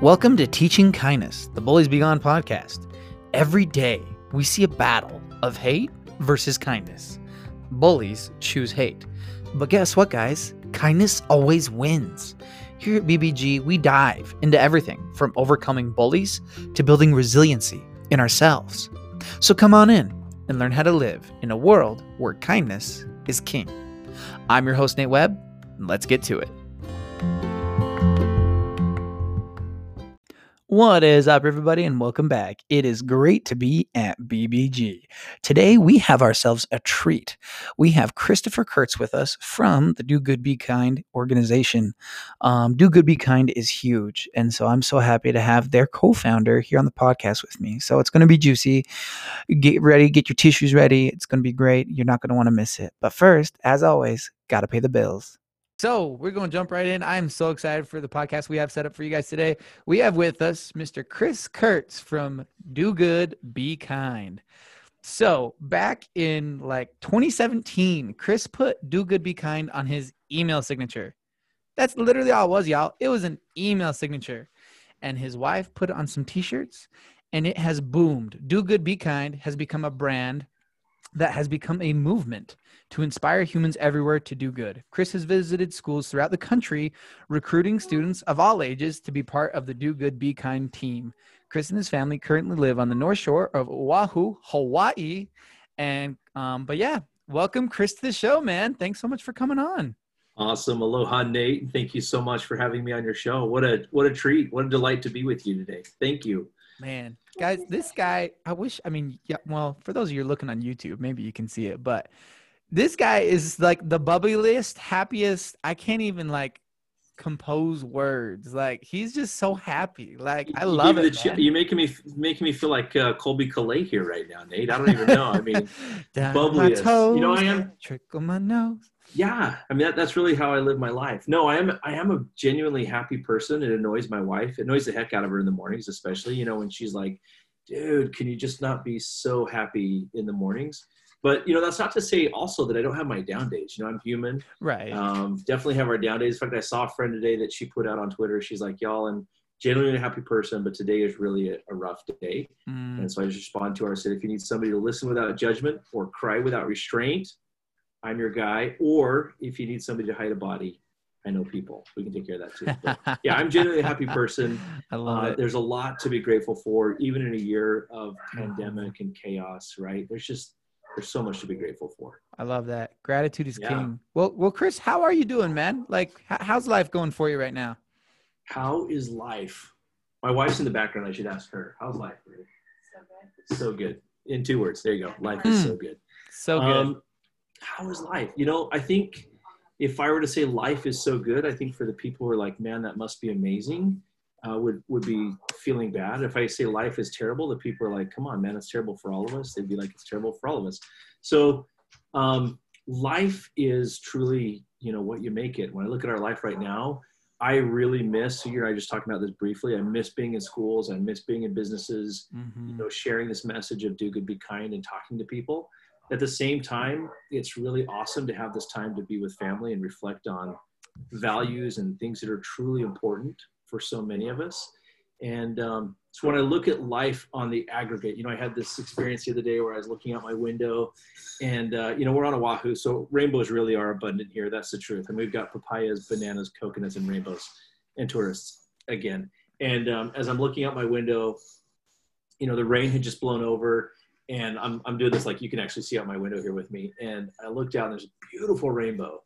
Welcome to Teaching Kindness, the Bullies Be Gone podcast. Every day, we see a battle of hate versus kindness. Bullies choose hate. But guess what, guys? Kindness always wins. Here at BBG, we dive into everything from overcoming bullies to building resiliency in ourselves. So come on in and learn how to live in a world where kindness is king. I'm your host, Nate Webb, and let's get to it. What is up, everybody, and welcome back. It is great to be at BBG. Today, we have ourselves a treat. We have Christopher Kurtz with us from the Do Good Be Kind organization. Um, Do Good Be Kind is huge, and so I'm so happy to have their co founder here on the podcast with me. So it's going to be juicy. Get ready, get your tissues ready. It's going to be great. You're not going to want to miss it. But first, as always, got to pay the bills. So we're going to jump right in. I'm so excited for the podcast we have set up for you guys today. We have with us Mr. Chris Kurtz from Do Good, Be Kind. So back in like 2017, Chris put Do Good, Be Kind on his email signature. That's literally all it was, y'all. It was an email signature. And his wife put it on some t-shirts and it has boomed. Do Good, Be Kind has become a brand that has become a movement to inspire humans everywhere to do good. Chris has visited schools throughout the country, recruiting students of all ages to be part of the Do Good, Be Kind team. Chris and his family currently live on the North Shore of Oahu, Hawaii. And, um, but yeah, welcome, Chris, to the show, man. Thanks so much for coming on. Awesome. Aloha, Nate. Thank you so much for having me on your show. What a, what a treat. What a delight to be with you today. Thank you. Man, guys, this guy, I wish, I mean, yeah, well, for those of you looking on YouTube, maybe you can see it, but this guy is like the bubbliest, happiest. I can't even like compose words. Like he's just so happy. Like I love it. Chip, you're making me making me feel like uh, Colbie Caillat here right now, Nate. I don't even know. I mean, bubbliest. Toes, you know, I am trickle my nose. Yeah, I mean that, that's really how I live my life. No, I am I am a genuinely happy person. It annoys my wife. It annoys the heck out of her in the mornings, especially you know when she's like, "Dude, can you just not be so happy in the mornings?" But you know, that's not to say also that I don't have my down days. You know, I'm human. Right. Um, definitely have our down days. In fact, I saw a friend today that she put out on Twitter. She's like, "Y'all, I'm genuinely a happy person, but today is really a, a rough day." Mm. And so I just respond to her. I said, "If you need somebody to listen without judgment or cry without restraint, I'm your guy. Or if you need somebody to hide a body, I know people. We can take care of that too. But yeah, I'm genuinely a happy person. I love uh, it. There's a lot to be grateful for, even in a year of pandemic and chaos. Right? There's just there's so much to be grateful for. I love that. Gratitude is yeah. king. Well, well, Chris, how are you doing, man? Like, how's life going for you right now? How is life? My wife's in the background. I should ask her. How's life for? So good. So good. In two words. There you go. Life is mm. so good. So good. Um, how is life? You know, I think if I were to say life is so good, I think for the people who are like, man, that must be amazing, uh, would would be feeling bad. If I say life is terrible, the people are like, come on, man, it's terrible for all of us. They'd be like, it's terrible for all of us. So um, life is truly, you know, what you make it. When I look at our life right now, I really miss. You and I just talking about this briefly. I miss being in schools. I miss being in businesses. Mm-hmm. You know, sharing this message of do good, be kind, and talking to people. At the same time, it's really awesome to have this time to be with family and reflect on values and things that are truly important for so many of us. And um, so when I look at life on the aggregate, you know, I had this experience the other day where I was looking out my window and, uh, you know, we're on Oahu. So rainbows really are abundant here. That's the truth. And we've got papayas, bananas, coconuts, and rainbows and tourists again. And um, as I'm looking out my window, you know, the rain had just blown over and I'm, I'm doing this like you can actually see out my window here with me. And I look down, there's a beautiful rainbow.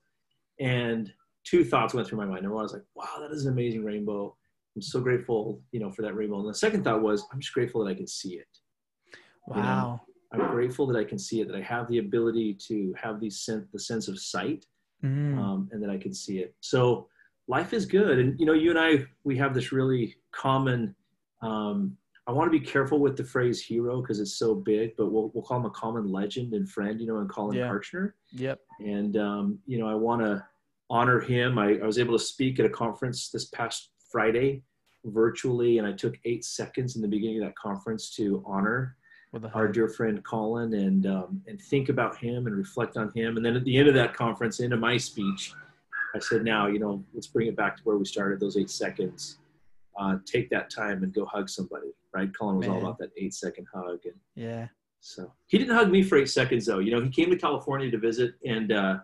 And two thoughts went through my mind. Number one, I was like, wow, that is an amazing rainbow. I'm so grateful, you know, for that rainbow. And the second thought was, I'm just grateful that I can see it. Wow. You know, I'm grateful that I can see it, that I have the ability to have these sense, the sense of sight, mm. um, and that I can see it. So life is good. And, you know, you and I, we have this really common, um, I want to be careful with the phrase hero because it's so big, but we'll, we'll call him a common legend and friend, you know, and Colin yeah. Kartchner. Yep. And, um, you know, I want to honor him. I, I was able to speak at a conference this past Friday virtually, and I took eight seconds in the beginning of that conference to honor our dear friend Colin and um, and think about him and reflect on him. And then at the end of that conference, into my speech, I said, "Now, you know, let's bring it back to where we started. Those eight seconds. Uh, take that time and go hug somebody. Right? Colin was all about that eight second hug, and Yeah. so he didn't hug me for eight seconds though. You know, he came to California to visit, and uh,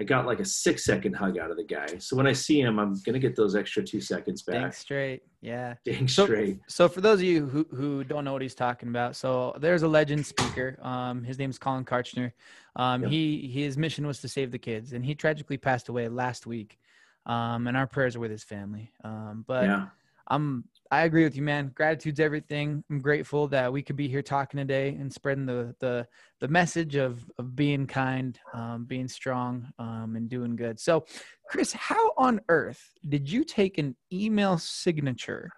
I got like a six second hug out of the guy. So when I see him, I'm gonna get those extra two seconds back. Dang straight. Yeah. Dang So- straight. So for those of you who, who don't know what he's talking about, so there's a legend speaker. Um, his name's Colin Kartchner. Um, Yep. he his mission was to save the kids, and he tragically passed away last week. Um, and our prayers are with his family. Um, but yeah. I'm I agree with you, man. Gratitude's everything. I'm grateful that we could be here talking today and spreading the the the message of of being kind, um, being strong, um, and doing good. So, Chris, how on earth did you take an email signature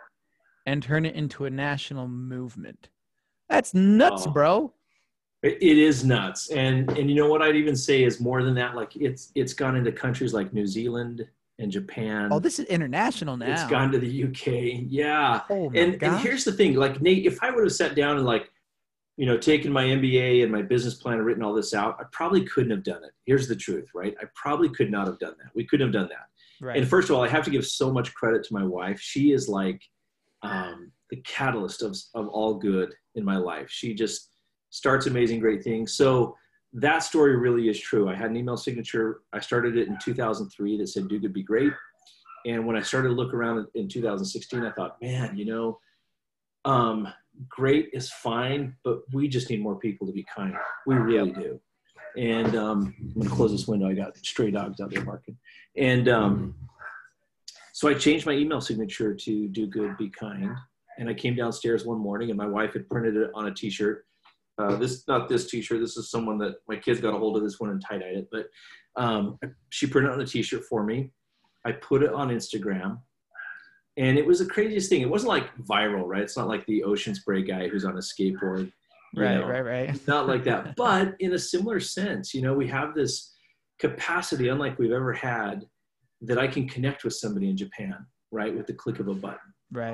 and turn it into a national movement? That's nuts, Oh. bro. It, it is nuts, and and you know what I'd even say is more than that. Like it's it's gone into countries like New Zealand and Japan. Oh, this is international now. It's gone to the UK. Yeah. Oh my and, and here's the thing like nate if i would have sat down and like you know taken my mba and my business plan and written all this out i probably couldn't have done it here's the truth right i probably could not have done that we couldn't have done that right. and first of all i have to give so much credit to my wife she is like um, the catalyst of, of all good in my life she just starts amazing great things so that story really is true i had an email signature i started it in 2003 that said do good be great and when I started to look around in 2016, I thought, man, you know, um, great is fine, but we just need more people to be kind. We really do. And um, I'm going to close this window. I got stray dogs out there barking. And um, so I changed my email signature to do good, be kind. And I came downstairs one morning and my wife had printed it on a t-shirt. Uh, this, not this t-shirt. This is someone that my kids got a hold of this one and tie-dyed it. But um, she printed it on a t-shirt for me. I put it on Instagram. And it was the craziest thing. It wasn't like viral, right? It's not like the ocean spray guy who's on a skateboard. right, know. right, right. Not like that. But in a similar sense, you know, we have this capacity, unlike we've ever had, that I can connect with somebody in Japan, right? With the click of a button.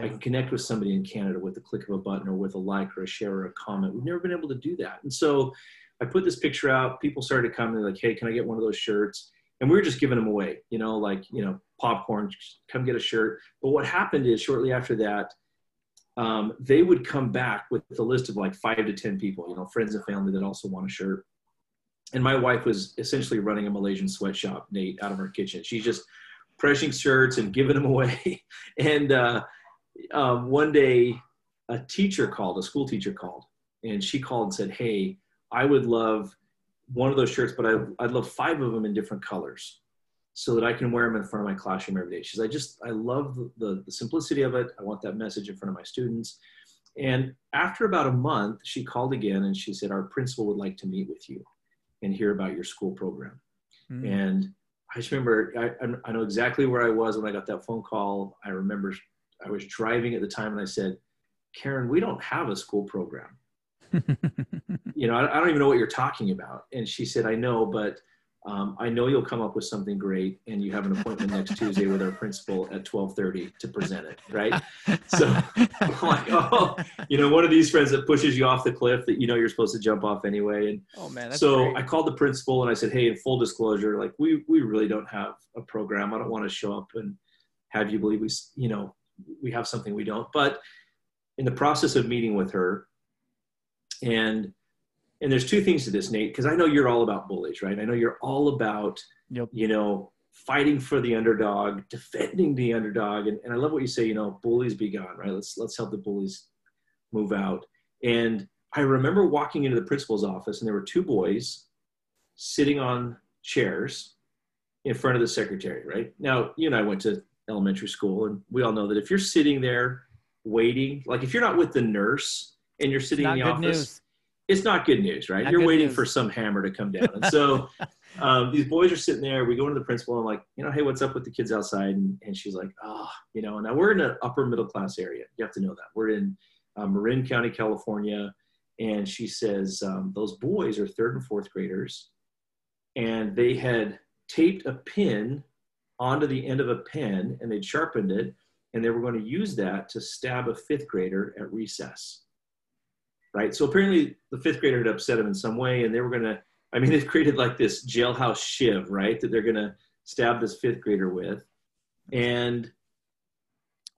I can connect with somebody in Canada with the click of a button or with a like or a share or a comment. We've never been able to do that. And so I put this picture out. People started coming like, hey, can I get one of those shirts? And we were just giving them away, you know, like, you know, popcorn, come get a shirt. But what happened is shortly after that, um, they would come back with a list of like five to 10 people, you know, friends and family that also want a shirt. And my wife was essentially running a Malaysian sweatshop, Nate, out of her kitchen. She's just pressing shirts and giving them away. and uh, um, one day, a teacher called, a school teacher called, and she called and said, Hey, I would love one of those shirts, but I, I'd love five of them in different colors so that I can wear them in front of my classroom every day. She says, I just, I love the, the, the simplicity of it. I want that message in front of my students. And after about a month, she called again and she said, Our principal would like to meet with you and hear about your school program. Mm. And I just remember, I, I- I know exactly where I was when I got that phone call. I remember I was driving at the time and I said, Karen, we don't have a school program. You know, I, I don't even know what you're talking about. And she said, I know, but um, I know you'll come up with something great and you have an appointment next Tuesday with our principal at 1230 to present it, right? So I'm like, oh, you know, one of these friends that pushes you off the cliff that you know you're supposed to jump off anyway. And oh man, so great. I called the principal and I said, "Hey, in full disclosure, like we we really don't have a program. I don't want to show up and have you believe we, you know, we have something we don't." But in the process of meeting with her, and and there's two things to this, Nate, because I know you're all about bullies, right? I know you're all about Yep. you know fighting for the underdog, defending the underdog, and, and I love what you say. You know, bullies be gone, right? Let's let's help the bullies move out. And I remember walking into the principal's office, and there were two boys sitting on chairs in front of the secretary. Right now, you and I went to elementary school, and we all know that if you're sitting there waiting, like if you're not with the nurse and you're sitting in the office, news. it's not good news, right? Not You're waiting news. for some hammer to come down. And so um, these boys are sitting there. We go into the principal and I'm like, you know, hey, what's up with the kids outside? And, and she's like, oh, you know, and now we're in an upper middle class area. You have to know that. We're in uh, Marin County, California. And she says, um, those boys are third and fourth graders. And they had taped a pin onto the end of a pen and they'd sharpened it. And they were going to use that to stab a fifth grader at recess right? So apparently the fifth grader had upset him in some way, and they were gonna. I mean, they've created like this jailhouse shiv, right? That they're gonna stab this fifth grader with, and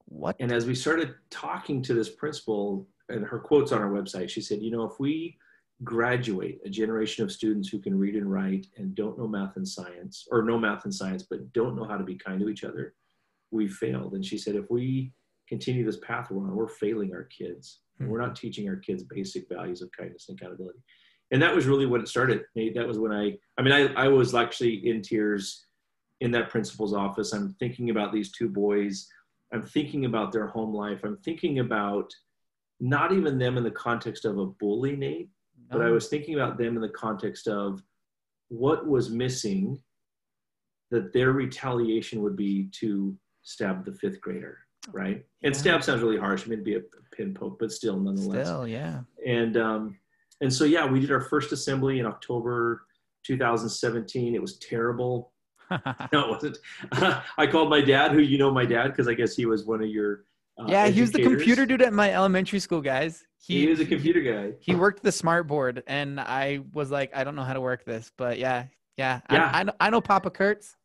What? And as we started talking to this principal, and her quotes on our website, she said, you know, if we graduate a generation of students who can read and write and don't know math and science, or know math and science, but don't know how to be kind to each other, we failed. And she said, if we continue this path we're on, we're failing our kids. Mm-hmm. We're not teaching our kids basic values of kindness and accountability. And that was really when it started. That was when I, I mean, I, I was actually in tears in that principal's office. I'm thinking about these two boys. I'm thinking about their home life. I'm thinking about not even them in the context of a bully, Nate, but I was thinking about them in the context of what was missing that their retaliation would be to stab the fifth grader, right? Yeah. And stab sounds really harsh. I mean, it'd be a pin poke, but still, nonetheless. Still, yeah. And um, and so yeah, we did our first assembly in October 2017. It was terrible. no, it wasn't. I called my dad, who you know my dad, because I guess he was one of your uh, yeah, he was the computer dude at my elementary school, guys. He, he was a computer guy. He worked the smart board, and I was like, I don't know how to work this, but yeah, yeah, yeah. I, I, know, I know Papa Kurtz.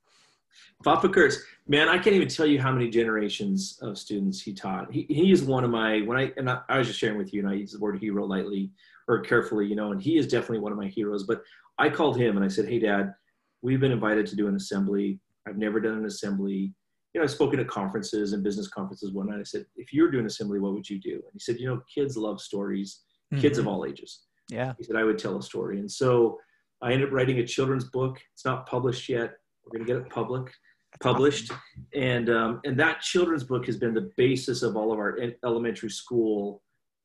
Papa Kurtz, man, I can't even tell you how many generations of students he taught. He, he is one of my when I and I, I was just sharing with you, and I use the word hero lightly or carefully, you know, and he is definitely one of my heroes. But I called him and I said, Hey, Dad, we've been invited to do an assembly. I've never done an assembly you know, I've spoken at conferences and business conferences one night. I said, if you were doing assembly, what would you do? And he said, you know, kids love stories, mm-hmm. kids of all ages. Yeah. He said, I would tell a story. And so I ended up writing a children's book. It's not published yet. We're going to get it public, published. And, um, and that children's book has been the basis of all of our elementary school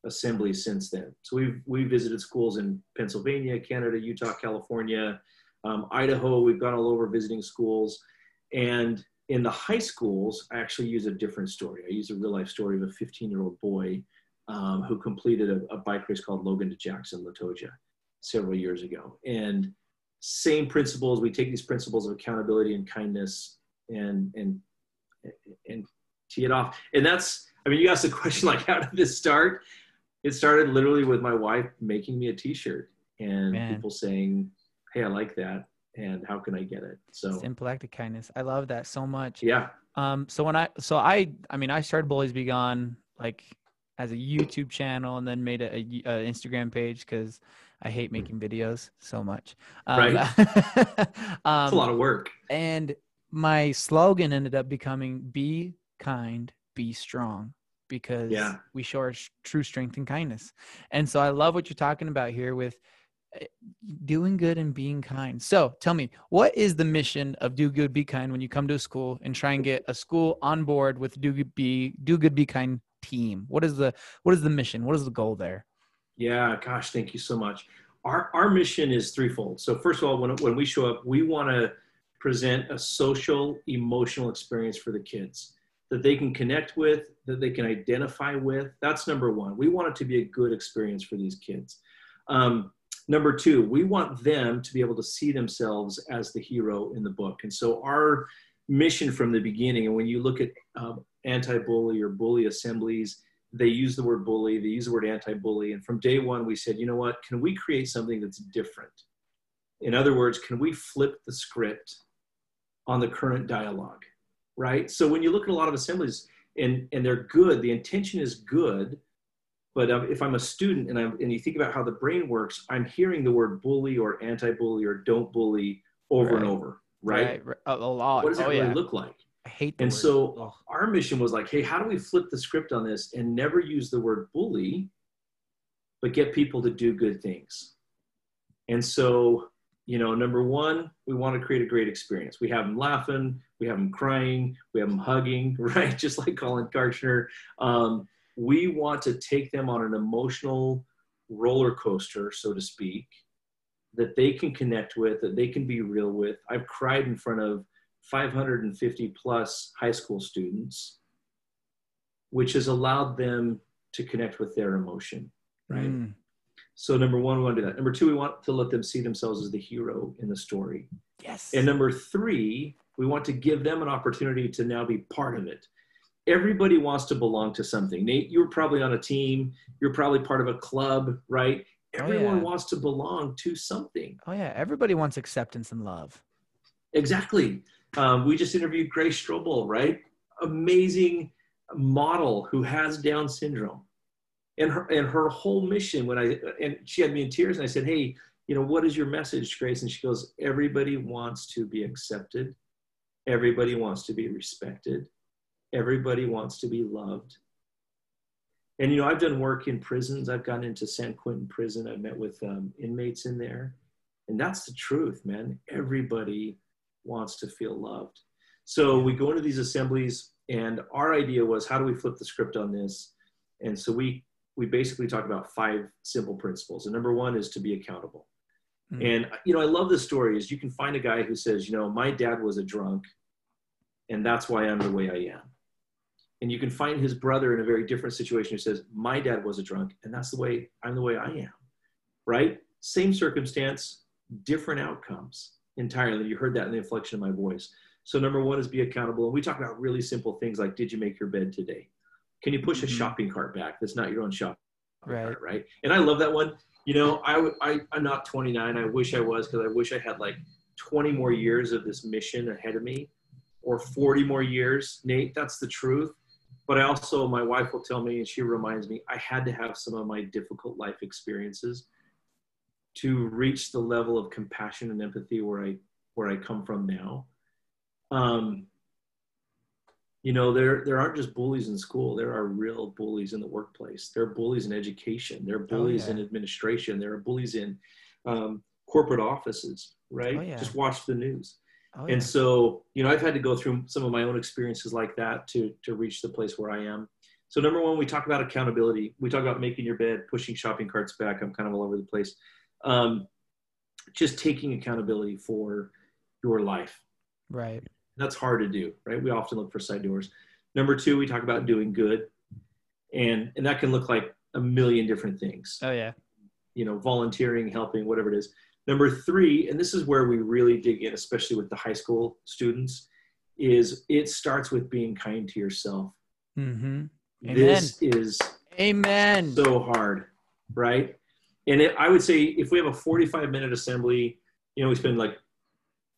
assemblies since then. So we've, we visited schools in Pennsylvania, Canada, Utah, California, um, Idaho. We've gone all over visiting schools. And in the high schools, I actually use a different story. I use a real life story of a 15 year old boy um, who completed a, a, bike race called Logan to Jackson, LoToJa, several years ago. And same principles, we take these principles of accountability and kindness and, and, and tee it off. And that's, I mean, you asked the question like, how did this start? It started literally with my wife making me a t shirt and Man. people saying, Hey, I like that and how can I get it? So simple act of kindness. I love that so much. Yeah. Um. So when I so I I mean I started Bullies Be Gone like as a YouTube channel and then made a, a, a Instagram page because I hate hmm. making videos so much. Um, right. um, it's a lot of work. And my slogan ended up becoming "Be kind, be strong." Because yeah. we show our true strength and kindness. And so I love what you're talking about here with doing good and being kind. So tell me, what is the mission of Do Good Be Kind when you come to a school and try and get a school on board with Do Good Be Do Good Be Kind team? What is the what is the mission? What is the goal there? Yeah, gosh, thank you so much. Our our mission is threefold. So first of all, when when we show up, we want to present a social emotional experience for the kids that they can connect with, that they can identify with. That's number one. We want it to be a good experience for these kids. Um, Number two, we want them to be able to see themselves as the hero in the book. And so our mission from the beginning, and when you look at um, anti-bully or bully assemblies, they use the word bully, they use the word anti-bully. And from day one, we said, you know what, can we create something that's different? In other words, can we flip the script on the current dialogue, right? So when you look at a lot of assemblies and, and they're good, the intention is good, but um, if I'm a student and, I'm, and you think about how the brain works, I'm hearing the word bully or anti-bully or don't bully over right. and over, right? right? A lot. What does that oh, really yeah. look like? I hate. and word. so our mission was like, hey, how do we flip the script on this and never use the word bully, but get people to do good things? And so, you know, number one, we want to create a great experience. We have them laughing, we have them crying, we have them hugging, right? Just like Colin Kartchner. Um, we want to take them on an emotional roller coaster, so to speak, that they can connect with, that they can be real with. I've cried in front of 550 plus high school students, which has allowed them to connect with their emotion, right? Mm. So, number one, we want to do that. Number two, we want to let them see themselves as the hero in the story. Yes. And number three, we want to give them an opportunity to now be part of it everybody wants to belong to something. Nate, you're probably on a team, you're probably part of a club, right? Everyone oh, yeah. wants to belong to something. Oh, yeah. Everybody wants acceptance and love. Exactly. Um, we just interviewed Grace Strobel, right? Amazing model who has Down syndrome. And her, and her whole mission when I, and she had me in tears and I said, Hey, you know, what is your message, Grace? And she goes, everybody wants to be accepted. Everybody wants to be respected. Everybody wants to be loved. And, you know, I've done work in prisons. I've gone into San Quentin prison. I've met with um, inmates in there. And that's the truth, man. Everybody wants to feel loved. So we go into these assemblies, and our idea was how do we flip the script on this? And so we we basically talk about five simple principles. And number one is to be accountable. Mm. And you know, I love the story is you can find a guy who says, you know, my dad was a drunk, and that's why I'm the way I am. And you can find his brother in a very different situation who says, my dad was a drunk, and that's the way I'm the way I am. Right? Same circumstance, different outcomes entirely. You heard that in the inflection of my voice. So number one is be accountable. And we talk about really simple things like, did you make your bed today? Can you push a mm-hmm. shopping cart back? That's not your own shopping right. cart, right? And I love that one. You know, I, I, I'm not 29. I wish I was because I wish I had like 20 more years of this mission ahead of me or 40 more years. Nate, that's the truth. But I also, my wife will tell me, and she reminds me, I had to have some of my difficult life experiences to reach the level of compassion and empathy where I where I come from now. Um, you know, there there aren't just bullies in school. There are real bullies in the workplace. There are bullies in education. There are oh, bullies oh, yeah. in administration. There are bullies in um, corporate offices. Right? Oh, yeah. Just watch the news. Oh, and yeah. so, you know, I've had to go through some of my own experiences like that to to reach the place where I am. So, number one, we talk about accountability. We talk about making your bed, pushing shopping carts back. I'm kind of all over the place um, just taking accountability for your life. Right. That's hard to do, right? We often look for side doors. Number two, we talk about doing good, and and that can look like a million different things. Oh yeah. You know, volunteering, helping, whatever it is. Number three, and this is where we really dig in, especially with the high school students, is it starts with being kind to yourself. Mm-hmm. This is Amen. So hard, right? and it, I would say if we have a 45 minute assembly, you know, we spend like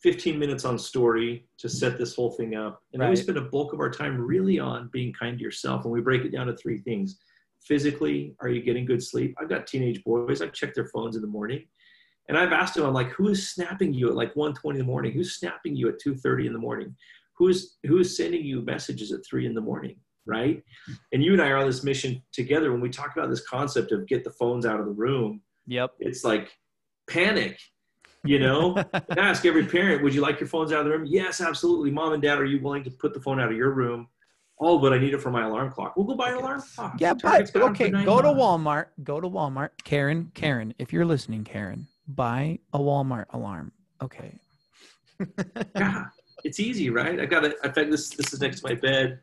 15 minutes on story to set this whole thing up. And right. then we spend a bulk of our time really on being kind to yourself. And we break it down to three things. Physically, are you getting good sleep? I've got teenage boys. I check their phones in the morning. And I've asked him, I'm like, who is snapping you at like 1.20 in the morning? Who's snapping you at 2.30 in the morning? Who's, who's sending you messages at 3 in the morning? right? And you and I are on this mission together. When we talk about this concept of get the phones out of the room, yep, it's like panic. You know, ask every parent, would you like your phones out of the room? Yes, absolutely. Mom and dad, are you willing to put the phone out of your room? Oh, but I need it for my alarm clock. We'll go buy an alarm clock. Yeah, but okay, go to Walmart. Go to Walmart. Karen, Karen, if you're listening, Karen, buy a Walmart alarm. Okay. yeah, it's easy, right? I got it. I think this this is next to my bed.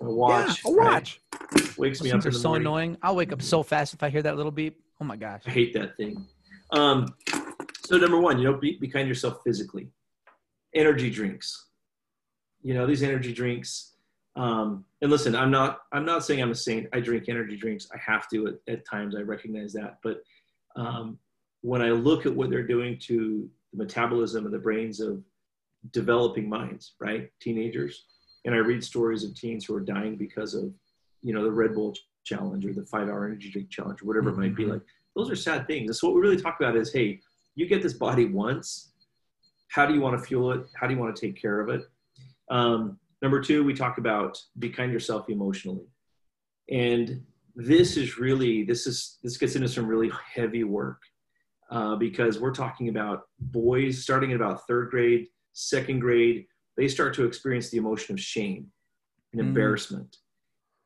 A watch. Yeah, a watch. Right? Wakes me up. They're so morning. annoying. I'll wake up so fast if I hear that little beep. Oh my gosh. I hate that thing. Um, so number one, you know, be, be kind to yourself physically. Energy drinks. You know, these energy drinks. Um, and listen, I'm not I'm not saying I'm a saint. I drink energy drinks. I have to at, at times. I recognize that. But um, when I look at what they're doing to the metabolism and the brains of developing minds, right? Teenagers, and I read stories of teens who are dying because of, you know, the Red Bull challenge or the five hour energy drink challenge or whatever mm-hmm. it might be mm-hmm. like. Those are sad things. And so what we really talk about is, hey, you get this body once. How do you want to fuel it? How do you want to take care of it? Um, number two, we talk about be kind yourself emotionally. And this is really, this is, this gets into some really heavy work uh, because we're talking about boys starting at about third grade, second grade, they start to experience the emotion of shame and mm. embarrassment.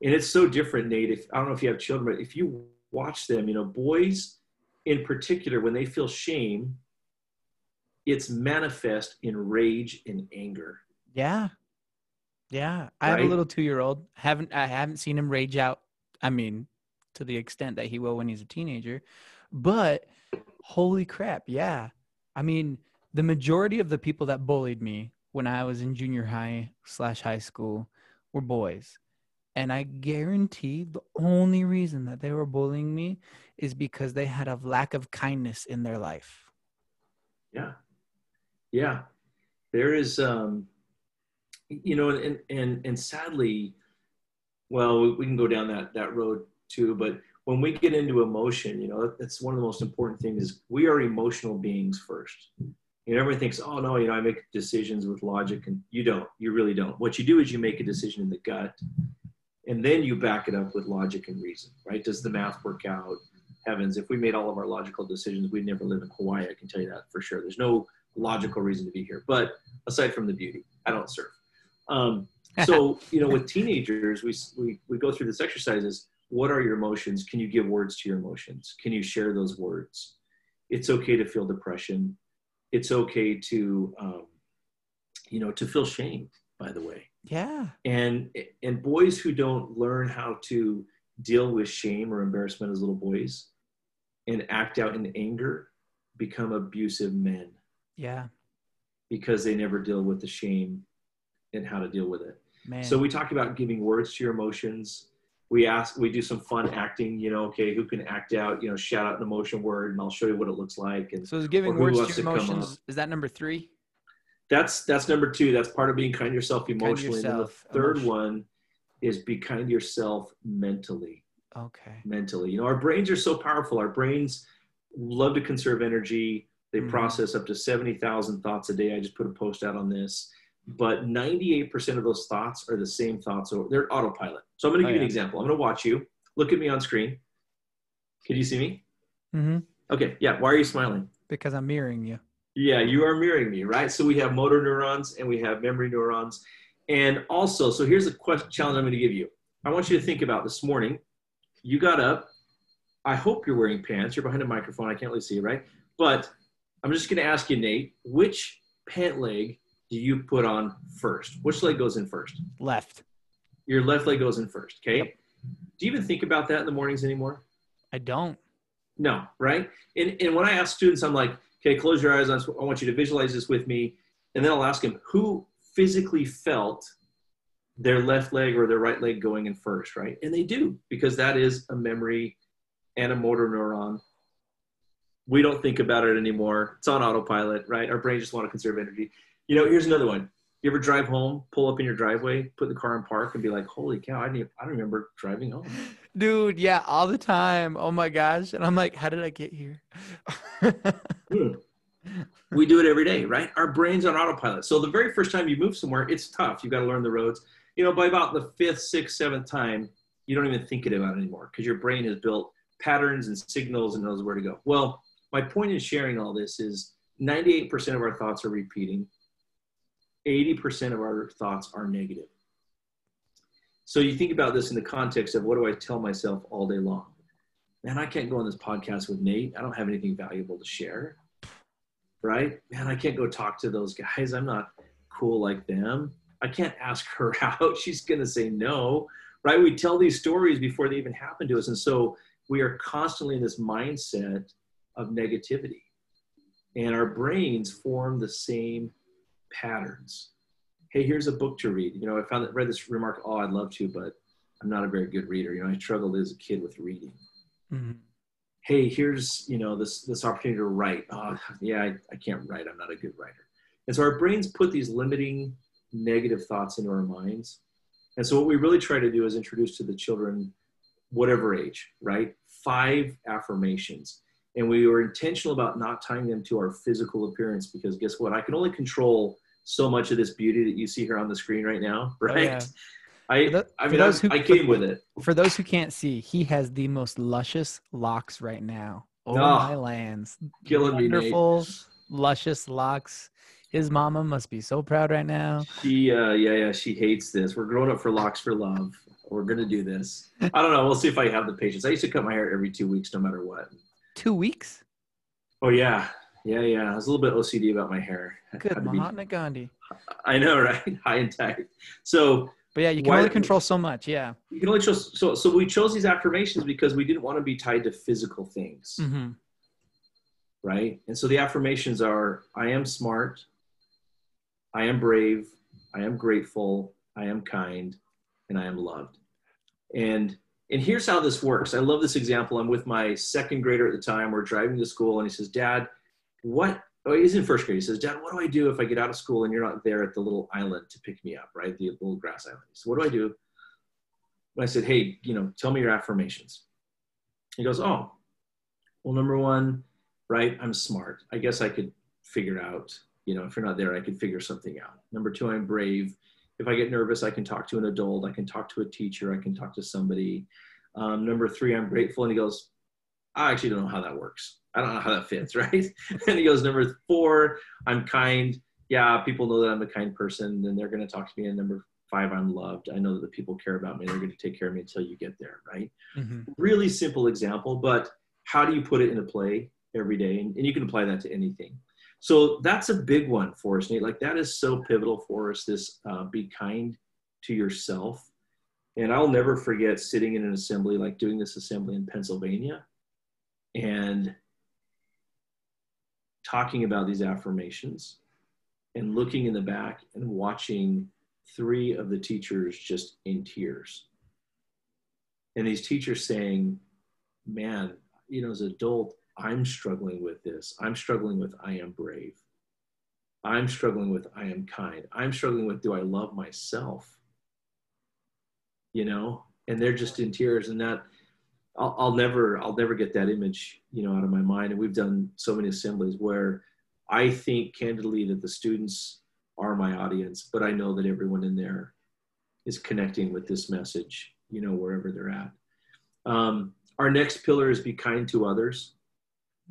And it's so different, Nate. If I don't know if you have children, but if you watch them, you know, boys in particular, when they feel shame, it's manifest in rage and anger. Yeah. Yeah. I right? have a little two year old. Haven't I haven't seen him rage out. I mean, to the extent that he will when he's a teenager. But holy crap, yeah. I mean, the majority of the people that bullied me when I was in junior high slash high school were boys. And I guarantee the only reason that they were bullying me is because they had a lack of kindness in their life. Yeah. Yeah. There is, um, you know, and, and, and sadly, well, we, can go down that that road too. But when we get into emotion, you know, that's one of the most important things. Is we are emotional beings first. You know, everyone thinks, oh no, you know, I make decisions with logic, and you don't. You really don't. What you do is you make a decision in the gut, and then you back it up with logic and reason. Right? Does the math work out? Heavens, if we made all of our logical decisions, we'd never live in Hawaii. I can tell you that for sure. There's no logical reason to be here. But aside from the beauty, I don't surf. Um, so you know, with teenagers, we, we we go through this exercises. What are your emotions? Can you give words to your emotions? Can you share those words? It's okay to feel depression. It's okay to um, you know to feel shame. By the way, yeah. And and boys who don't learn how to deal with shame or embarrassment as little boys and act out in anger become abusive men. Yeah. Because they never deal with the shame and how to deal with it. Man. So we talk about giving words to your emotions. We ask, we do some fun acting, you know, okay, who can act out, you know, shout out an emotion word and I'll show you what it looks like. And so is giving words to your emotions, is that number three? That's, that's number two. That's part of being kind to yourself emotionally. Yourself, and the third emotion. one is be kind to yourself mentally. Okay. Mentally. You know, our brains are so powerful. Our brains love to conserve energy. They mm-hmm. process up to 70,000 thoughts a day. I just put a post out on this but 98% of those thoughts are the same thoughts. Or they're autopilot. So I'm going to give oh, you an example. I'm going to watch you. Look at me on screen. Can you see me? Mm-hmm. Okay. Yeah. Why are you smiling? Because I'm mirroring you. Yeah, you are mirroring me, right? So we have motor neurons and we have memory neurons. And also, so here's a question challenge I'm going to give you. I want you to think about this morning. You got up. I hope you're wearing pants. You're behind a microphone. I can't really see you, right? But I'm just going to ask you, Nate, which pant leg do you put on first? Which leg goes in first? Left. Your left leg goes in first. Okay. Yep. Do you even think about that in the mornings anymore? I don't. No, right? And, and when I ask students, I'm like, okay, close your eyes. I want you to visualize this with me. And then I'll ask them who physically felt their left leg or their right leg going in first, right? And they do because that is a memory and a motor neuron. We don't think about it anymore. It's on autopilot, right? Our brain just want to conserve energy. You know, here's another one. You ever drive home, pull up in your driveway, put the car in park, and be like, "Holy cow! I didn't, I don't remember driving home." Dude, yeah, all the time. Oh my gosh! And I'm like, "How did I get here?" We do it every day, right? Our brains on autopilot. So the very first time you move somewhere, it's tough. You've got to learn the roads. You know, by about the fifth, sixth, seventh time, you don't even think about it anymore because your brain has built patterns and signals and knows where to go. Well, my point in sharing all this is 98% of our thoughts are repeating. 80% of our thoughts are negative. So you think about this in the context of what do I tell myself all day long? Man, I can't go on this podcast with Nate. I don't have anything valuable to share. Right? Man, I can't go talk to those guys. I'm not cool like them. I can't ask her out. She's going to say no. Right? We tell these stories before they even happen to us. And so we are constantly in this mindset of negativity. And our brains form the same patterns. Hey, here's a book to read. You know, I found that read this remark. Oh, I'd love to, but I'm not a very good reader. You know, I struggled as a kid with reading. Mm-hmm. Hey, here's you know this this opportunity to write. Oh, yeah, I, I can't write. I'm not a good writer. And so our brains put these limiting negative thoughts into our minds. And so what we really try to do is introduce to the children, whatever age, right? Five affirmations and we were intentional about not tying them to our physical appearance because guess what i can only control so much of this beauty that you see here on the screen right now right oh, yeah. I, the, I mean, I, who, I, came for, with it. For those who can't see, he has the most luscious locks right now. Oh, oh my lands. Killing Wonderful, me, luscious locks. His mama must be so proud right now. She, uh, yeah, yeah, she hates this. We're growing up for locks for love. We're gonna do this. I don't know. We'll see if I have the patience. I used to cut my hair every two weeks, no matter what two weeks. Oh yeah, yeah, yeah. I was a little bit OCD about my hair. Good, Mahatma be, Gandhi. I know, right? High and tight. So. But yeah, you can why, only control so much. Yeah. You can only choose. So, so we chose these affirmations because we didn't want to be tied to physical things. Mm-hmm. Right. And so the affirmations are: I am smart. I am brave. I am grateful. I am kind, and I am loved. And and here's how this works. I love this example. I'm with my second grader at the time. We're driving to school, and he says, Dad, what? Oh, he's in first grade. He says, Dad, what do I do if I get out of school and you're not there at the little island to pick me up, right? The little grass island. So, what do I do? I said, hey, you know, tell me your affirmations. He goes, oh, well, number one, right? I'm smart. I guess I could figure out, you know, if you're not there, I could figure something out. Number two, I'm brave. If I get nervous, I can talk to an adult. I can talk to a teacher. I can talk to somebody. Um, number three, I'm grateful. And he goes, I actually don't know how that works. I don't know how that fits, right? and he goes, number four, I'm kind. Yeah, people know that I'm a kind person, and they're going to talk to me. And number five, I'm loved. I know that the people care about me. They're going to take care of me until you get there, right? Mm-hmm. Really simple example, but how do you put it into play every day? And, and you can apply that to anything. So that's a big one for us, Nate. Like that is so pivotal for us. This uh, be kind to yourself. And I'll never forget sitting in an assembly, like doing this assembly in Pennsylvania, and talking about these affirmations and looking in the back and watching three of the teachers just in tears. And these teachers saying, Man, you know, as an adult, I'm struggling with this. I'm struggling with I am brave. I'm struggling with I am kind. I'm struggling with do I love myself? You know, and they're just in tears. And that I'll, I'll never, I'll never get that image, you know, out of my mind. And we've done so many assemblies where I think candidly that the students are my audience, but I know that everyone in there is connecting with this message, you know, wherever they're at. Um, our next pillar is be kind to others.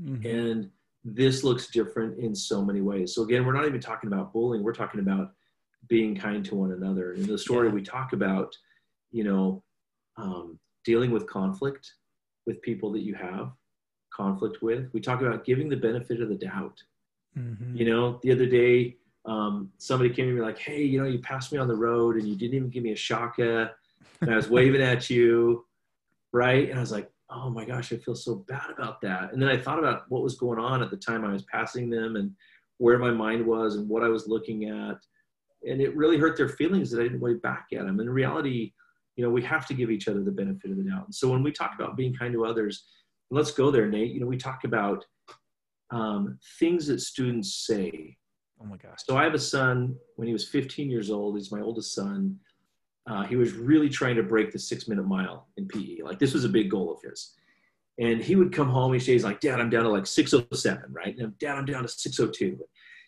Mm-hmm. And this looks different in so many ways. So again, we're not even talking about bullying. We're talking about being kind to one another. In the story, yeah. we talk about, you know, um, dealing with conflict with people that you have conflict with. We talk about giving the benefit of the doubt. Mm-hmm. You know, the other day, um, somebody came to me like, "Hey, you know, you passed me on the road and you didn't even give me a shaka, and I was waving at you, right?" And I was like, "Oh my gosh, I feel so bad about that." And then I thought about what was going on at the time I was passing them and where my mind was and what I was looking at, and it really hurt their feelings that I didn't wave back at them. And in reality, you know, we have to give each other the benefit of the doubt. And so when we talk about being kind to others, let's go there, Nate. You know, we talk about um, things that students say Oh my gosh. So I have a son when he was 15 years old. He's my oldest son. Uh, he was really trying to break the six minute mile in PE. Like this was a big goal of his. And he would come home each day. He's like, Dad, I'm down to like 607, right? And Dad, I'm down to 602.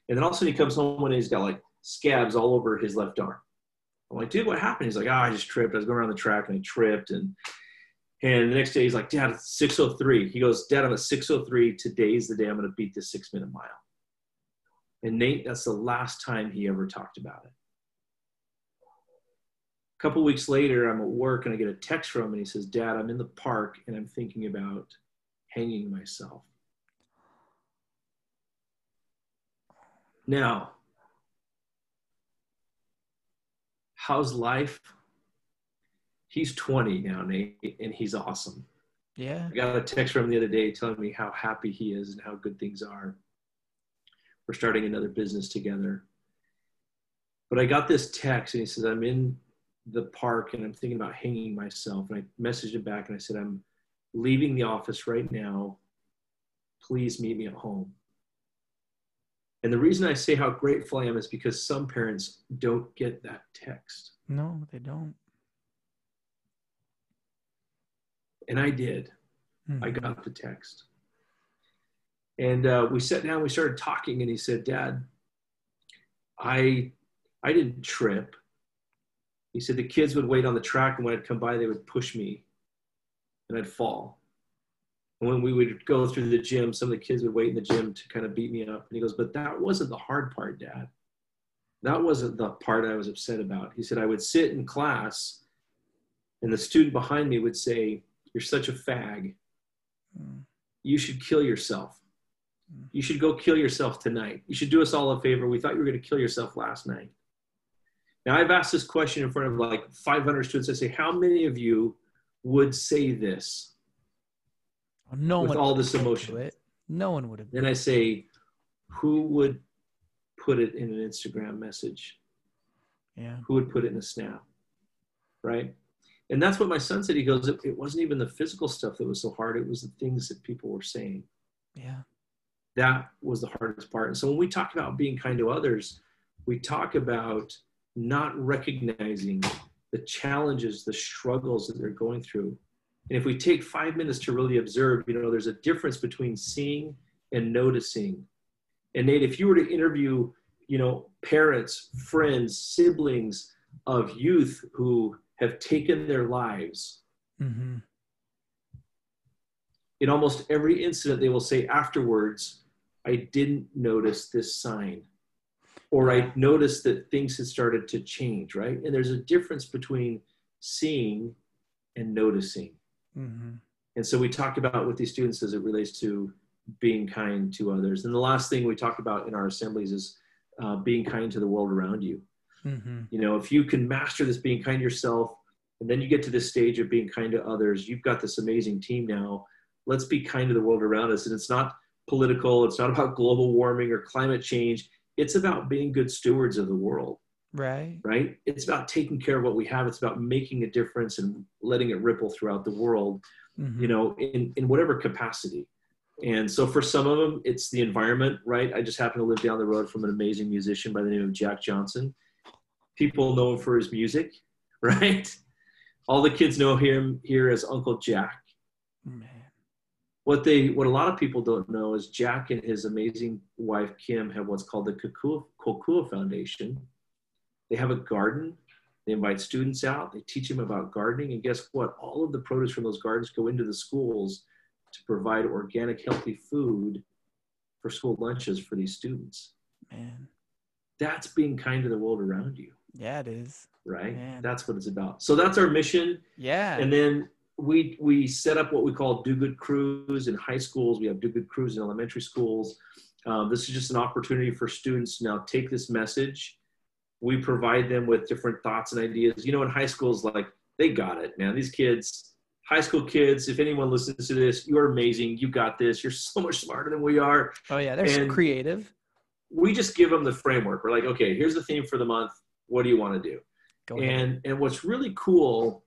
And then all of a sudden he comes home and he's got like scabs all over his left arm. I'm like, dude, what happened? He's like, oh, I just tripped. I was going around the track and I tripped. And and the next day he's like, Dad, it's 603. He goes, Dad, I'm at 603. Today's the day I'm going to beat the six minute mile. And Nate, that's the last time he ever talked about it. A couple weeks later, I'm at work and I get a text from him and he says, Dad, I'm in the park and I'm thinking about hanging myself. Now, how's life? He's 20 now, Nate, and he's awesome. Yeah. I got a text from him the other day telling me how happy he is and how good things are we're starting another business together. But I got this text and he says, I'm in the park and I'm thinking about hanging myself. And I messaged him back and I said, I'm leaving the office right now. Please meet me at home. And the reason I say how grateful I am is because some parents don't get that text. No, they don't. And I did. Mm-hmm. I got the text. And uh, we sat down, we started talking, and he said, Dad, I, I didn't trip. He said the kids would wait on the track, and when I'd come by, they would push me, and I'd fall. And when we would go through the gym, some of the kids would wait in the gym to kind of beat me up. And he goes, But that wasn't the hard part, Dad. That wasn't the part I was upset about. He said, I would sit in class, and the student behind me would say, You're such a fag. Hmm. You should kill yourself. You should go kill yourself tonight. You should do us all a favor. We thought you were going to kill yourself last night. Now, I've asked this question in front of like 500 students. I say, how many of you would say this no one with all this emotion? No one would have. Then I say, who would put it in an Instagram message? Yeah. Who would put it in a snap? Right? And that's what my son said. He goes, it, it wasn't even the physical stuff that was so hard. It was the things that people were saying. Yeah that was the hardest part. And so when we talk about being kind to others, we talk about not recognizing the challenges, the struggles that they're going through. And if we take five minutes to really observe, you know, there's a difference between seeing and noticing. And Nate, if you were to interview, you know, parents, friends, siblings of youth who have taken their lives, mm-hmm. in almost every incident, they will say afterwards, I didn't notice this sign. Or I noticed that things had started to change, right? And there's a difference between seeing and noticing. Mm-hmm. And so we talked about with these students as it relates to being kind to others. And the last thing we talk about in our assemblies is uh, being kind to the world around you. Mm-hmm. You know, if you can master this being kind to yourself, and then you get to this stage of being kind to others, you've got this amazing team now. Let's be kind to the world around us. And it's not political, it's not about global warming or climate change. It's about being good stewards of the world. Right. Right. It's about taking care of what we have. It's about making a difference and letting it ripple throughout the world, mm-hmm. you know, in, in whatever capacity. And so for some of them, it's the environment, right? I just happen to live down the road from an amazing musician by the name of Jack Johnson. People know him for his music, right? All the kids know him here as Uncle Jack. Man. What they, what a lot of people don't know is Jack and his amazing wife Kim have what's called the Kokua, Kokua Foundation. They have a garden. They invite students out. They teach them about gardening, and guess what? All of the produce from those gardens go into the schools to provide organic, healthy food for school lunches for these students. Man, that's being kind to the world around you. Yeah, it is. Right. Man. That's what it's about. So that's our mission. Yeah. And then we we set up what we call do good crews in high schools. We have do good crews in elementary schools. Um, this is just an opportunity for students to now take this message. We provide them with different thoughts and ideas. You know, in high schools, like they got it, man. These kids, high school kids, if anyone listens to this, you're amazing. You got this. You're so much smarter than we are. Oh yeah, they're and creative. We just give them the framework. We're like, okay, here's the theme for the month. What do you want to do? Go and and what's really cool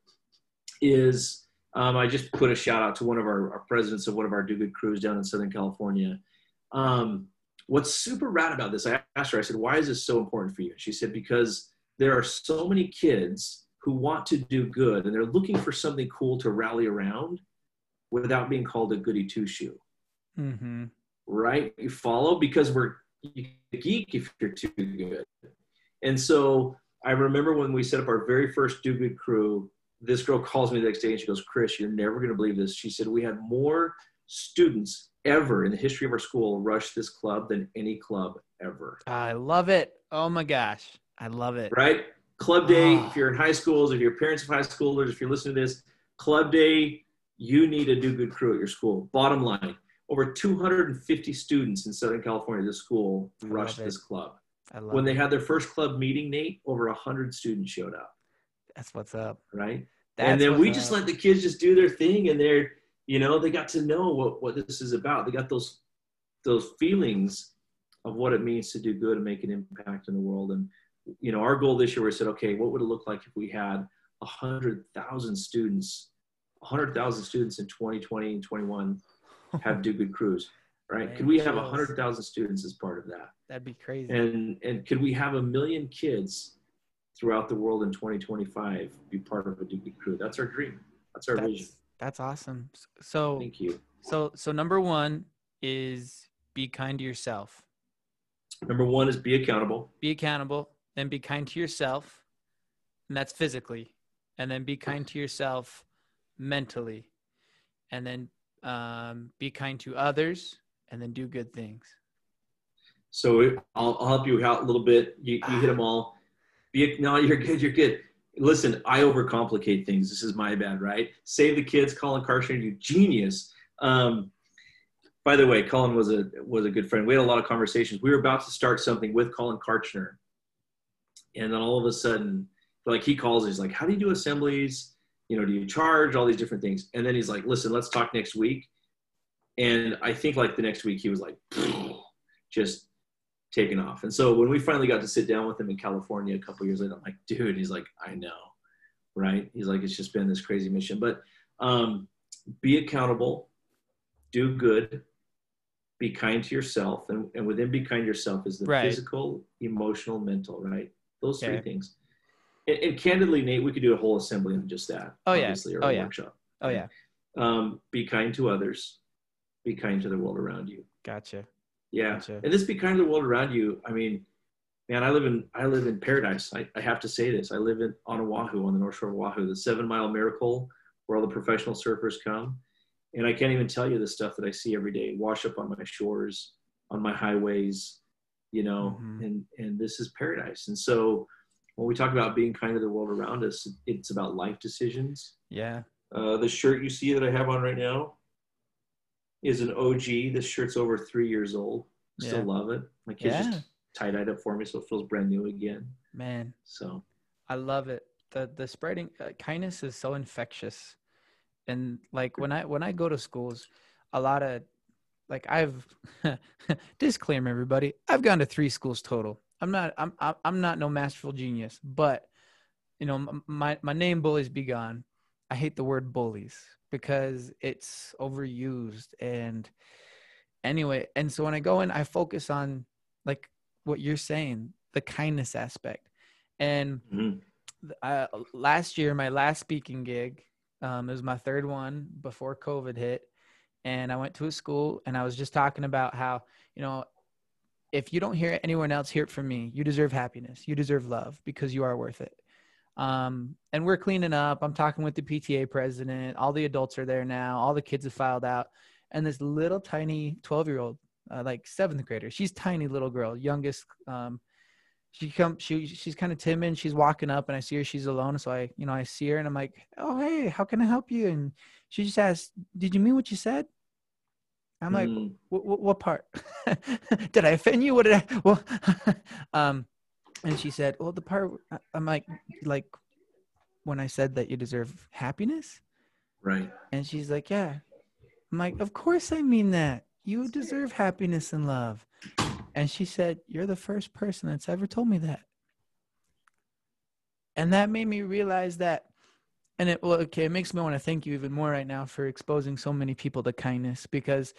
is um, I just put a shout out to one of our, our, presidents of one of our do good crews down in Southern California. Um, what's super rad about this? I asked her. I said, why is this so important for you? She said because there are so many kids who want to do good and they're looking for something cool to rally around without being called a goody two shoe. Mm-hmm. Right? You follow because we're a geek if you're too good. And so I remember when we set up our very first do good crew, this girl calls me the next day and she goes, Chris, you're never going to believe this. She said, We had more students ever in the history of our school rush this club than any club ever. I love it. Oh my gosh. I love it. Right? Club day, oh. if you're in high schools, if you're parents of high schoolers, if you're listening to this, club day, you need a do good crew at your school. Bottom line, over 250 students in Southern California this school rushed this club. when they had their first club meeting, Nate, over 100 students showed up. That's what's up. Right. That's and then we just let the kids just do their thing and they're, you know, they got to know what, what this is about. They got those, those feelings of what it means to do good and make an impact in the world. And you know, our goal this year, we said, okay, what would it look like if we had a hundred thousand students, a hundred thousand students in 2020 and 21 have do good crews, right? Man, could we have a hundred thousand students as part of that? That'd be crazy. And and could we have a million kids throughout the world in 2025 be part of a do good crew? That's our dream. That's our that's, vision. That's awesome. So thank you. So so number one is be kind to yourself. Number one is be accountable. Be accountable then be kind to yourself and that's physically and then be kind to yourself mentally and then um, be kind to others and then do good things so I'll, I'll help you out a little bit you, you hit them all be no you're good you're good listen i overcomplicate things. This is my bad right? Save the kids colin Kartchner you genius. Um, by the way colin was a was a good friend. We had a lot of conversations. We were about to start something with colin Kartchner and then all of a sudden like he calls he's like how do you do assemblies? You know do you charge? All these different things. And then he's like listen let's talk next week. And i think like the next week he was like just taken off and so when we finally got to sit down with him in california a couple years later i'm like dude he's like i know right he's like it's just been this crazy mission but um, be accountable do good be kind to yourself and, and within be kind to yourself is the right. physical emotional mental right those three things. and, and candidly, Nate, we could do a whole assembly on just that. Oh, yeah. or Oh, a yeah. workshop. Oh yeah, Um, be kind to others. Be kind to the world around you. gotcha. Yeah, Gotcha. and this be kind to the world around you. I mean, man, I live in I live in paradise. I, I have to say this. I live in on Oahu, on the north shore of Oahu, the Seven Mile Miracle, where all the professional surfers come. And I can't even tell you the stuff that I see every day. Wash up on my shores, on my highways, you know, Mhm. and and this is paradise. And so, when we talk about being kind to the world around us, it's about life decisions. Yeah. Uh, the shirt you see that I have on right now is an OG. This shirt's over three years old. Still Yeah. love it. My kids Yeah. just tie dyed it for me, so it feels brand new again. Man, So I love it. The the spreading uh, kindness is so infectious, and like when I when I go to schools, a lot of like I've disclaimer everybody. I've gone to three schools total. I'm not I'm I'm I'm not no masterful genius, but you know my my name bullies be gone. I hate the word bullies because it's overused and anyway. And so when I go in, I focus on like what you're saying, the kindness aspect, and mhm. uh, last year, my last speaking gig, um, it was my third one before COVID hit. And I went to a school and I was just talking about how, you know, if you don't hear anyone else hear it from me, you deserve happiness. You deserve love because you are worth it. Um, and we're cleaning up. I'm talking with the PTA president. All the adults are there now. All the kids have filed out. And this little tiny 12 year old, uh, like seventh grader, she's tiny little girl, youngest, um, she come she she's kind of timid she's walking up and i see her she's alone so i you know i see her and i'm like oh hey how can i help you and she just asked did you mean what you said i'm like Mm, what part did i offend you what did i well um and she said well the part i'm like like when i said that you deserve happiness? Right. and she's like yeah. I'm like of course i mean that. You deserve happiness and love. And she said you're the first person that's ever told me that. And that made me realize that and it well okay it makes me want to thank you even more right now for exposing so many people to kindness because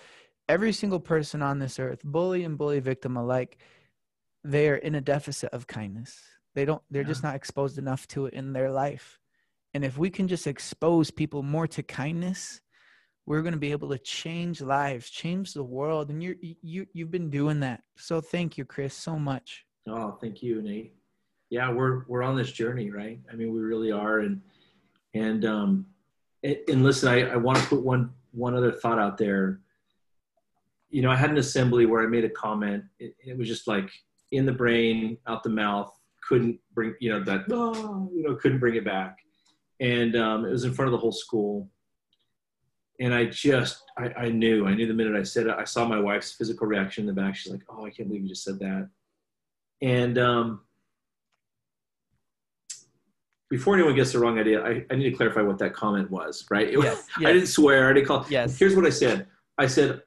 every single person on this earth bully and bully victim alike they are in a deficit of kindness they don't they're just not exposed enough to it in their life and if we can just expose people more to kindness we're going to be able to change lives change the world and you're you you've been doing that so thank you chris so much Oh, thank you, Nate. Yeah, we're we're on this journey, right? I mean, we really are, and and um, and, and listen, I, I want to put one one other thought out there. You know, I had an assembly where I made a comment. It, it was just like in the brain, out the mouth. Couldn't bring, you know, that oh, you know, couldn't bring it back, and um, it was in front of the whole school. And I just, I, I knew, I knew the minute I said it. I saw my wife's physical reaction in the back. She's like, "Oh, I can't believe you just said that." And um, before anyone gets the wrong idea, I, I need to clarify what that comment was, right? It was- Yes, I didn't swear. I didn't call. Yes. Here's what I said. I said,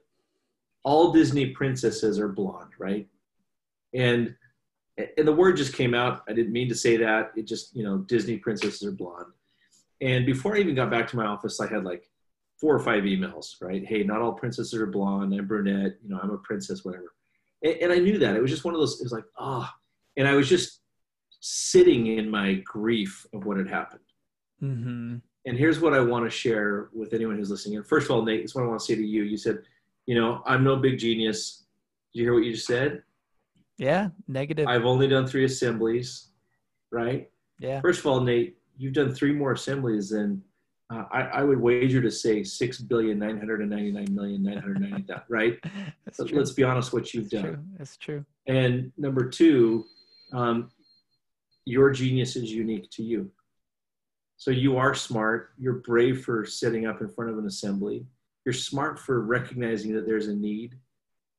all Disney princesses are blonde, right? And and the word just came out. I didn't mean to say that. It just, you know, Disney princesses are blonde. And before I even got back to my office, I had like four or five emails, right? Hey, not all princesses are blonde. I'm brunette. You know, I'm a princess, whatever. And, and I knew that. It was just one of those, it was like, ah. And I was just sitting in my grief of what had happened. mm-hmm. And here's what I want to share with anyone who's listening. And first of all, Nate, this is what I want to say to you. You said, you know, I'm no big genius. Did you hear what you just said? Yeah negative I've only done three assemblies, right? yeah First of all, Nate, you've done three more assemblies than uh, I, I would wager to say six billion nine hundred and ninety nine million nine hundred ninety thousand. Right? So let's be honest, what you've that's done. true that's true And number two, um, your genius is unique to you. So you are smart. You're brave for sitting up in front of an assembly. You're smart for recognizing that there's a need,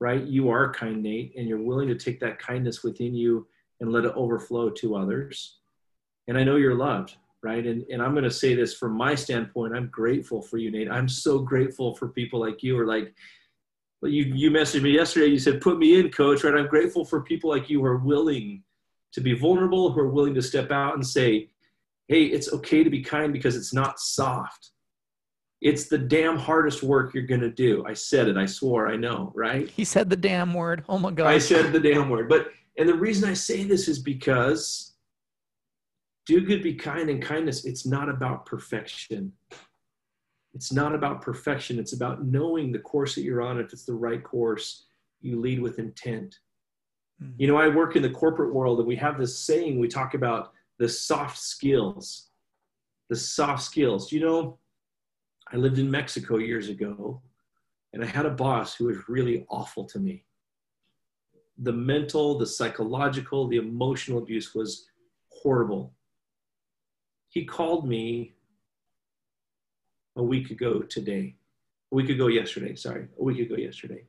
right? You are kind, Nate, and you're willing to take that kindness within you and let it overflow to others. And I know you're loved, right? And, and I'm going to say this from my standpoint. I'm grateful for you, Nate. I'm so grateful for people like you. Or like, you you messaged me yesterday. You said, "Put me in, coach." Right? I'm grateful for people like you who are willing to be vulnerable, who are willing to step out and say, "Hey, it's okay to be kind because it's not soft. It's the damn hardest work you're gonna do." I said it. I swore. I know, right? he said the damn word oh my god I said the damn word. But and the reason I say this is because do good, be kind, and kindness, it's not about perfection. It's not about perfection. It's about knowing the course that you're on. If it's the right course, you lead with intent. Mm-hmm. You know, I work in the corporate world and we have this saying, we talk about the soft skills. The soft skills. You know, I lived in Mexico years ago and I had a boss who was really awful to me. The mental, the psychological, the emotional abuse was horrible. He called me a week ago today, a week ago yesterday, sorry, a week ago yesterday.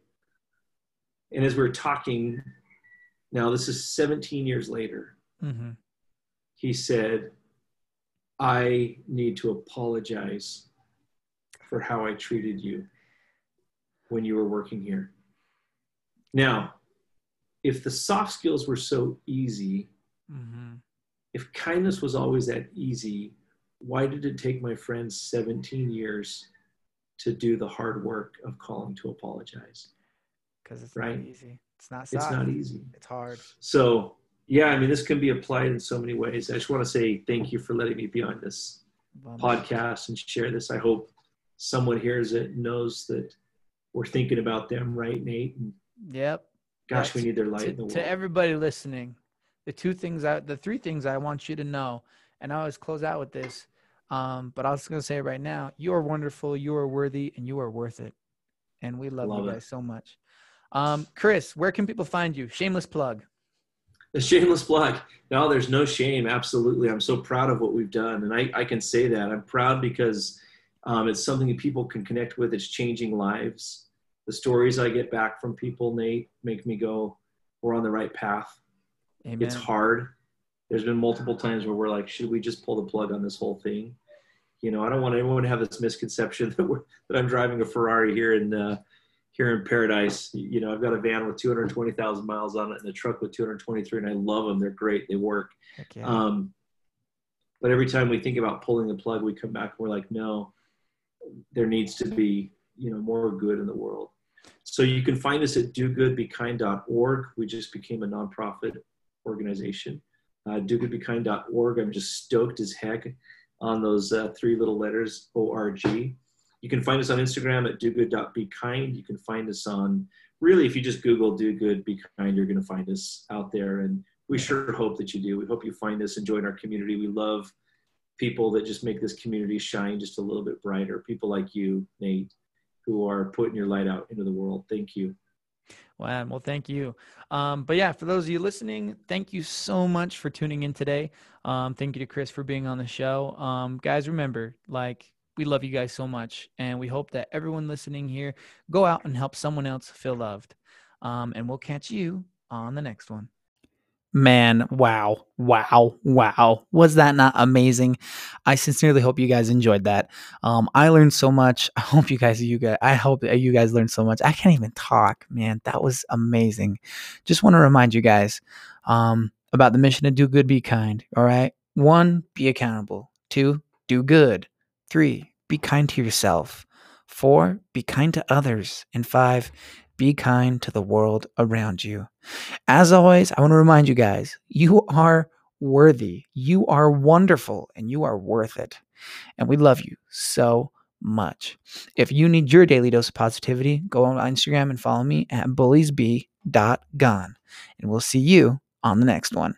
And as we are talking, now this is 17 years later, mm-hmm. he said, I need to apologize for how I treated you when you were working here. Now, if the soft skills were so easy, mm-hmm. if kindness was always that easy, why did it take my friends 17 years to do the hard work of calling to apologize? Because it's right? not easy. It's not soft. It's not easy. It's hard. So, yeah, I mean, this can be applied in so many ways. I just want to say thank you for letting me be on this podcast and share this. I hope someone hears it knows that we're thinking about them, right, Nate? And yep. Gosh, That's, we need their light to, in the world. To everybody listening, the two things I, the three things I want you to know, and I always close out with this. Um, but I was going to say it right now, you are wonderful, you are worthy, and you are worth it. And we love, love you guys it. so much. Um, Chris, where can people find you? Shameless plug. A shameless plug. No, there's no shame. Absolutely. I'm so proud of what we've done. And I, I can say that. I'm proud because um, it's something that people can connect with. It's changing lives. The stories I get back from people, Nate, make me go, we're on the right path. Amen. It's hard. There's been multiple times where we're like, should we just pull the plug on this whole thing? You know, I don't want anyone to have this misconception that we're, that I'm driving a Ferrari here in uh, here in Paradise. You know, I've got a van with 220,000 miles on it and a truck with 223, and I love them. They're great. They work. Yeah. Um, but every time we think about pulling the plug, we come back and we're like, no, there needs to be you know more good in the world. So you can find us at dogoodbekind.org we just became a nonprofit organization. Uh, dogoodbekind.org i'm just stoked as heck on those uh, three little letters org you can find us on instagram at dogood.bekind you can find us on really if you just google do good be kind you're going to find us out there. And we sure hope that you do. We hope you find us and join our community. We love people that just make this community shine just a little bit brighter. People like you, Nate, who are putting your light out into the world. Thank you. Wow. Well, thank you. Um, but yeah, for those of you listening, thank you so much for tuning in today. Um, thank you to Chris for being on the show. Um, guys, remember, like, we love you guys so much. And we hope that everyone listening here go out and help someone else feel loved. Um, and we'll catch you on the next one. Man, wow, wow, wow. Was that not amazing? I sincerely hope you guys enjoyed that. Um, I learned so much. I hope you guys, you guys, I hope you guys learned so much. I can't even talk, man. That was amazing. Just want to remind you guys um, about the mission to do good, be kind. All right. One, be accountable. Two, do good. Three, be kind to yourself. Four, be kind to others. And five, be kind to the world around you. As always, I want to remind you guys you are worthy, you are wonderful, and you are worth it. And we love you so much. If you need your daily dose of positivity, go on Instagram and follow me at bulliesb.gone. And we'll see you on the next one.